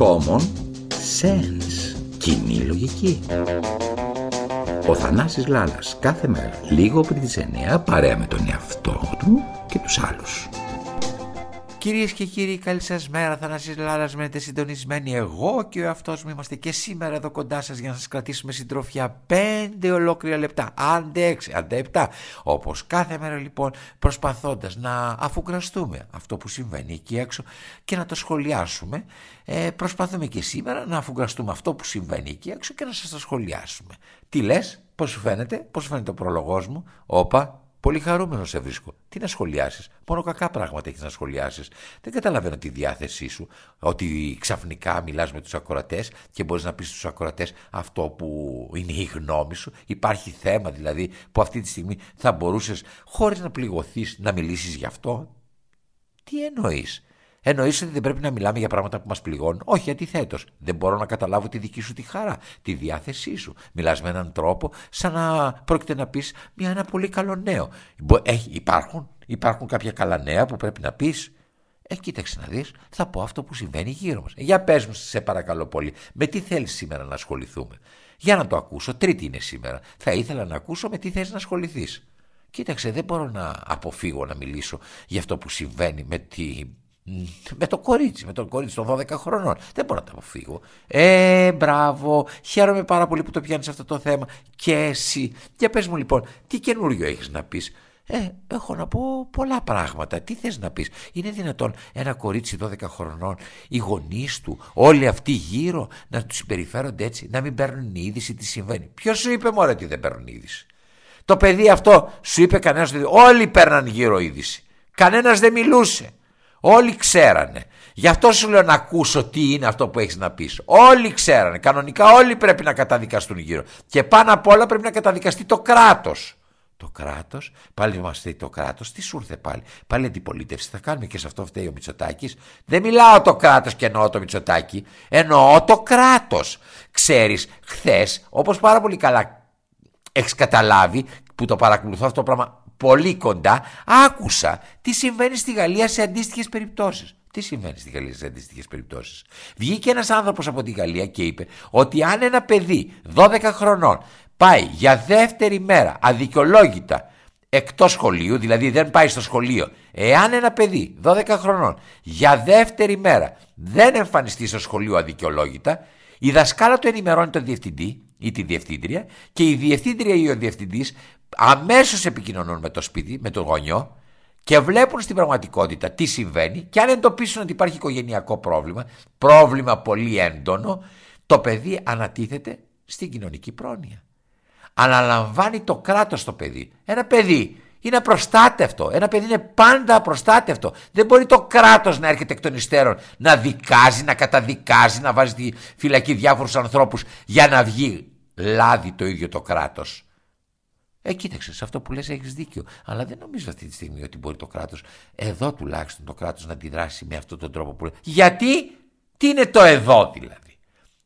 common sense. Κοινή λογική. Ο Θανάσης Λάλας κάθε μέρα λίγο πριν τις 9 παρέα με τον εαυτό του και τους άλλους. Κυρίες και κύριοι, καλή σας μέρα. Θανάσης Λάλα, μένετε συντονισμένοι. Εγώ και ο εαυτός μου είμαστε και σήμερα εδώ κοντά σας για να σας κρατήσουμε συντροφιά πέντε ολόκληρα λεπτά. Άντε έξι, άντε επτά. Όπως κάθε μέρα λοιπόν, προσπαθώντας να αφουγκραστούμε αυτό που συμβαίνει εκεί έξω και να το σχολιάσουμε, ε, προσπαθούμε και σήμερα να αφουγκραστούμε αυτό που συμβαίνει εκεί έξω και να σας το σχολιάσουμε. Τι λες, πώς σου φαίνεται, πώς σου φαίνεται ο προλογό μου, όπα, Πολύ χαρούμενο σε βρίσκω. Τι να σχολιάσεις; Μόνο κακά πράγματα έχεις να σχολιάσεις. Δεν καταλαβαίνω τη διάθεσή σου. Ότι ξαφνικά μιλάς με τους ακροατές και μπορείς να πεις στους ακροατές αυτό που είναι η γνώμη σου. Υπάρχει θέμα δηλαδή που αυτή τη στιγμή θα μπορούσες χωρίς να πληγωθείς να μιλήσεις γι' αυτό. Τι εννοείς; Εννοείς ότι δεν πρέπει να μιλάμε για πράγματα που μας πληγώνουν. Όχι, αντιθέτως. Δεν μπορώ να καταλάβω τη δική σου τη χαρά, τη διάθεσή σου. Μιλάς με έναν τρόπο σαν να πρόκειται να πεις ένα πολύ καλό νέο. Έχει, υπάρχουν, υπάρχουν κάποια καλά νέα που πρέπει να πεις; Ε, κοίταξε να δεις, θα πω αυτό που συμβαίνει γύρω μας. Για πες μου, σε παρακαλώ πολύ, με τι θέλεις σήμερα να ασχοληθούμε; Για να το ακούσω, τρίτη είναι σήμερα. Θα ήθελα να ακούσω με τι θες να ασχοληθείς. Κοίταξε, δεν μπορώ να αποφύγω να μιλήσω για αυτό που συμβαίνει με τη με το κορίτσι, με το κορίτσι των 12 χρονών. Δεν μπορώ να τα αποφύγω. Ε, μπράβο. Χαίρομαι πάρα πολύ που το πιάνεις αυτό το θέμα. Και εσύ. Για πες μου λοιπόν, τι καινούριο έχεις να πεις; Ε, έχω να πω πολλά πράγματα. Τι θες να πεις; Είναι δυνατόν ένα κορίτσι 12 χρονών, οι γονείς του, όλοι αυτοί γύρω να τους συμπεριφέρονται έτσι, να μην παίρνουν είδηση τι συμβαίνει. Ποιος σου είπε μόνο ότι δεν παίρνουν είδηση; Το παιδί αυτό σου είπε κανένας ότι όλοι παίρναν γύρω είδηση. Κανένας δεν μιλούσε. Όλοι ξέρανε. Γι' αυτό σου λέω να ακούσω τι είναι αυτό που έχεις να πεις. Όλοι ξέρανε. Κανονικά όλοι πρέπει να καταδικαστούν γύρω. Και πάνω απ' όλα πρέπει να καταδικαστεί το κράτος. Το κράτος, πάλι είμαστε το κράτος, τι σου ήρθε πάλι; Πάλι αντιπολίτευση. Θα κάνουμε και σε αυτό φταίει ο Μητσοτάκης. Δεν μιλάω το κράτος και εννοώ το Μητσοτάκη. Εννοώ το κράτος. Ξέρεις, χθες, όπως πάρα πολύ καλά έχεις καταλάβει, που το παρακολουθώ αυτό το πράγμα πολύ κοντά, άκουσα τι συμβαίνει στη Γαλλία σε αντίστοιχες περιπτώσεις. Τι συμβαίνει στη Γαλλία σε αντίστοιχες περιπτώσεις. Βγήκε ένας άνθρωπος από τη Γαλλία και είπε ότι αν ένα παιδί 12 χρονών πάει για δεύτερη μέρα αδικαιολόγητα εκτός σχολείου, δηλαδή δεν πάει στο σχολείο, εάν ένα παιδί 12 χρονών για δεύτερη μέρα δεν εμφανιστεί στο σχολείο αδικαιολόγητα, η δασκάλα του ενημερώνει τον διευθυντή ή τη διευθύντρια και η διευθύντρια ή ο διευθυντής αμέσως επικοινωνούν με το σπίτι, με το γονιό και βλέπουν στην πραγματικότητα τι συμβαίνει και αν εντοπίσουν ότι υπάρχει οικογενειακό πρόβλημα, πρόβλημα πολύ έντονο, το παιδί ανατίθεται στην κοινωνική πρόνοια. Αναλαμβάνει το κράτος το παιδί. Ένα παιδί είναι απροστάτευτο. Ένα παιδί είναι πάντα απροστάτευτο. Δεν μπορεί το κράτος να έρχεται εκ των υστέρων να δικάζει, να καταδικάζει, να βάζει στη φυλακή διάφορους ανθρώπους για να βγει λάδι το ίδιο το κράτος. Ε, κοίταξε, σε αυτό που λες έχεις δίκιο. Αλλά δεν νομίζω αυτή τη στιγμή ότι μπορεί το κράτος, εδώ τουλάχιστον το κράτος να αντιδράσει με αυτόν τον τρόπο που λέει. Γιατί, τι είναι το εδώ δηλαδή;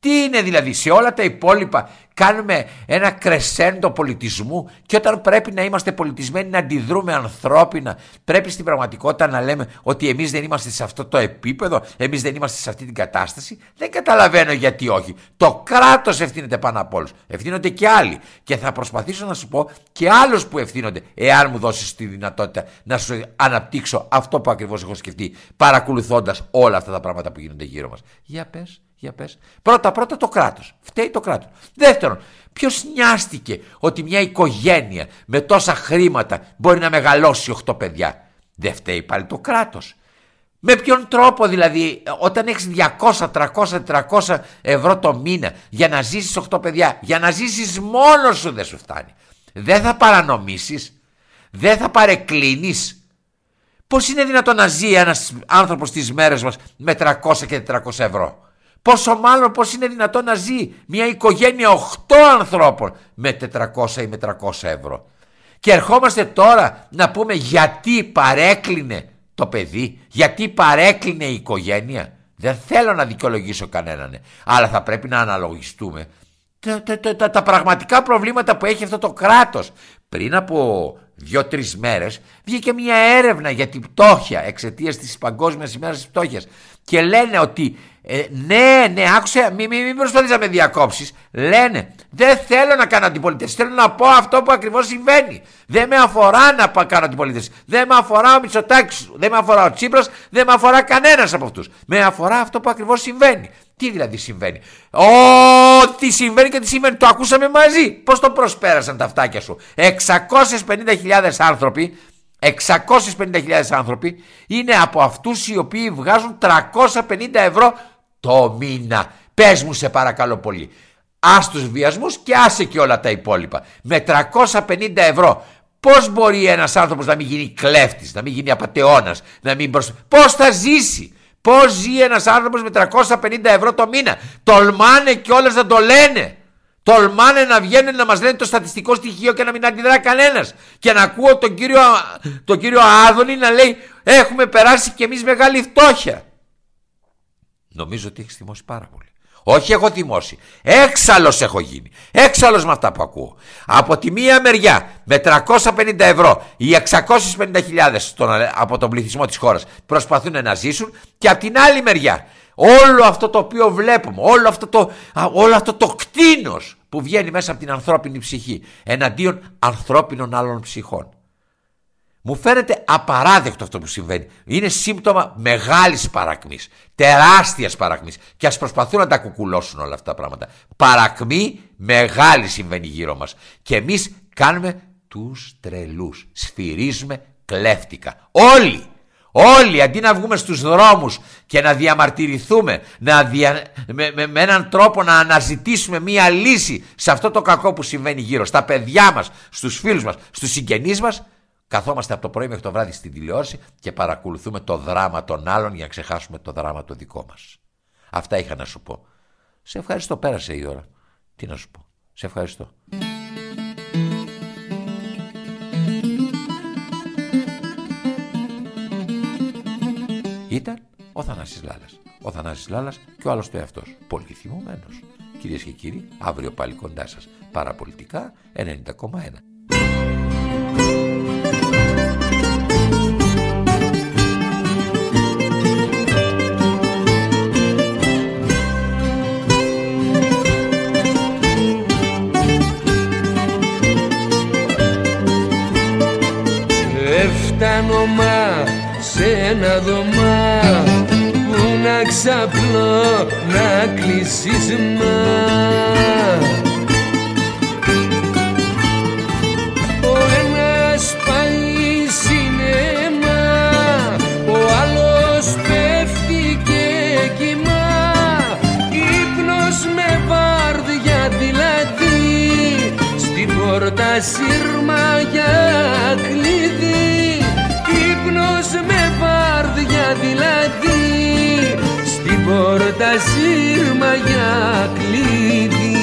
Τι είναι δηλαδή σε όλα τα υπόλοιπα κάνουμε ένα κρεσέντο πολιτισμού και όταν πρέπει να είμαστε πολιτισμένοι να αντιδρούμε ανθρώπινα πρέπει στην πραγματικότητα να λέμε ότι εμείς δεν είμαστε σε αυτό το επίπεδο, εμείς δεν είμαστε σε αυτή την κατάσταση. Δεν καταλαβαίνω γιατί όχι. Το κράτος ευθύνεται πάνω από όλους. Ευθύνονται και άλλοι και θα προσπαθήσω να σου πω και άλλους που ευθύνονται εάν μου δώσεις τη δυνατότητα να σου αναπτύξω αυτό που ακριβώς έχω σκεφτεί παρακολουθώντας όλα αυτά τα πράγματα που γίνονται γύρω μας. Για πες. Για πες. Πρώτα πρώτα το κράτος. Φταίει το κράτος. Δεύτερον, ποιος νοιάστηκε ότι μια οικογένεια με τόσα χρήματα μπορεί να μεγαλώσει 8 παιδιά; Δεν φταίει πάλι το κράτος. Με ποιον τρόπο δηλαδή όταν έχεις 200, 300, 400 ευρώ το μήνα για να ζήσεις 8 παιδιά, για να ζήσεις μόνος σου δεν σου φτάνει. Δεν θα παρανομήσεις, δεν θα παρεκκλίνεις. Πώς είναι δυνατόν να ζει ένας άνθρωπος στις μέρες μας με 300 και 400 ευρώ; Πόσο μάλλον πως είναι δυνατόν να ζει μια οικογένεια 8 ανθρώπων με 400 ή με 300 ευρώ. Και ερχόμαστε τώρα να πούμε γιατί παρέκλεινε το παιδί, γιατί παρέκλεινε η οικογένεια. Δεν θέλω να δικαιολογήσω κανέναν, αλλά θα πρέπει να αναλογιστούμε τα, τα, τα, τα πραγματικά προβλήματα που έχει αυτό το κράτος. Πριν από δύο-τρεις μέρες βγήκε μια έρευνα για την πτώχεια εξαιτίας της παγκόσμιας ημέρας της πτώχειας και λένε ότι ε, ναι, ναι, άκουσε, μην μη, μη προσπαθείς να με διακόψεις. Λένε, δεν θέλω να κάνω αντιπολίτευση. Θέλω να πω αυτό που ακριβώς συμβαίνει. Δεν με αφορά να κάνω αντιπολίτευση. Δεν με αφορά ο Μητσοτάκης, δεν με αφορά ο Τσίπρας, δεν με αφορά κανένας από αυτούς. Με αφορά αυτό που ακριβώς συμβαίνει. Τι δηλαδή συμβαίνει; Ό,τι συμβαίνει και τι συμβαίνει. Το ακούσαμε μαζί. Πώς το προσπέρασαν τα αυτάκια σου; 650.000 άνθρωποι 650.000 άνθρωποι είναι από αυτούς οι οποίοι βγάζουν 350 ευρώ το μήνα. Πες μου σε παρακαλώ πολύ. Ας τους βιασμούς και άσε και όλα τα υπόλοιπα. Με 350 ευρώ πώς μπορεί ένας άνθρωπος να μην γίνει κλέφτης, να μην γίνει απατεώνας, να μην προσ... Πώς θα ζήσει; Πώς ζει ένας άνθρωπος με 350 ευρώ το μήνα; Τολμάνε και όλες να το λένε. Τολμάνε να βγαίνουν να μας λένε το στατιστικό στοιχείο και να μην αντιδρά κανένας. Και να ακούω τον κύριο, τον κύριο Άδωνη να λέει έχουμε περάσει κι εμείς μεγάλη φτώχεια. Νομίζω ότι έχεις θυμώσει πάρα πολύ. Όχι έχω θυμώσει. Έξαλλος έχω γίνει. Έξαλλος με αυτά που ακούω. Από τη μία μεριά με 350 ευρώ οι 650.000 από τον πληθυσμό της χώρας προσπαθούν να ζήσουν και από την άλλη μεριά όλο αυτό το οποίο βλέπουμε, όλο αυτό το, όλο αυτό το κτίνος που βγαίνει μέσα από την ανθρώπινη ψυχή εναντίον ανθρώπινων άλλων ψυχών. Μου φαίνεται απαράδεκτο αυτό που συμβαίνει. Είναι σύμπτωμα μεγάλης παρακμής, τεράστιας παρακμής και ας προσπαθούν να τα κουκουλώσουν όλα αυτά τα πράγματα. Παρακμή μεγάλη συμβαίνει γύρω μας και εμείς κάνουμε τους τρελούς, σφυρίζουμε κλέφτικα. Όλοι! Όλοι αντί να βγούμε στους δρόμους και να διαμαρτυρηθούμε να δια... με, με, με, έναν τρόπο να αναζητήσουμε μία λύση σε αυτό το κακό που συμβαίνει γύρω στα παιδιά μας, στους φίλους μας, στους συγγενείς μας καθόμαστε από το πρωί μέχρι το βράδυ στην τηλεόραση και παρακολουθούμε το δράμα των άλλων για να ξεχάσουμε το δράμα το δικό μας. Αυτά είχα να σου πω. Σε ευχαριστώ, πέρασε η ώρα. Τι να σου πω. Σε ευχαριστώ. Ήταν ο Θανάσης Λάλας. Ο Θανάσης Λάλας και ο άλλος του εαυτός. Πολύ θυμωμένος. Κυρίες και κύριοι, αύριο πάλι κοντά σας. Παραπολιτικά 90,1. Έφτανω σε ένα δωμά που να ξαπλώ να κλείσεις Ο ένας πάει σινέμα, ο άλλος πέφτει και κοιμά. Ύπνος με βάρδια δηλαδή στην πόρτα σύρμα για κλειδί δηλαδή στην πόρτα σύρμα για κλειδί.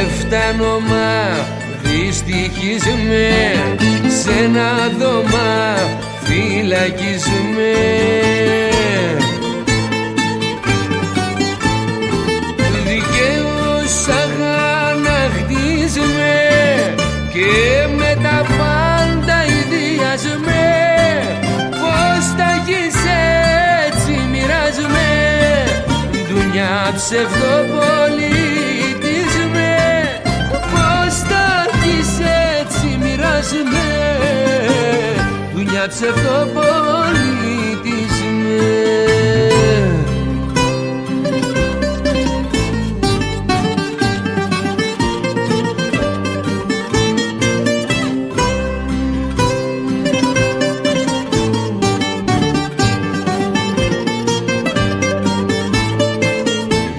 Έφτανω μα δυστυχισμές σε ένα δωμά φυλακισμέ Δικαίως αγαναχτίζουμε και με τα πάντα ιδιασμέ πως τα έχεις έτσι μοιρασμέ δουλειά ψευδοπολιτισμέ δουλειά ψευδοπολιτισμέ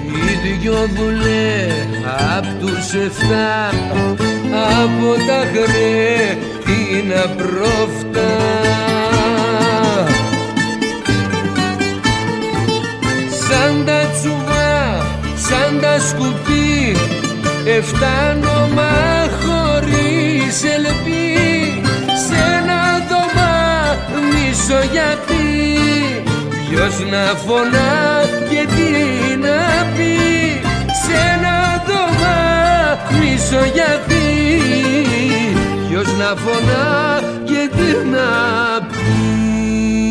Οι δυο δουλε απ' τους εφτά από τα χρέ την απρόφτα σκουπί Εφτάνω μα χωρίς ελπί. Σ' ένα δωμά μισογιατή Ποιος να φωνά και τι να πει. Σε ένα δωμά μισογιατή Ποιος να φωνά και τι να πει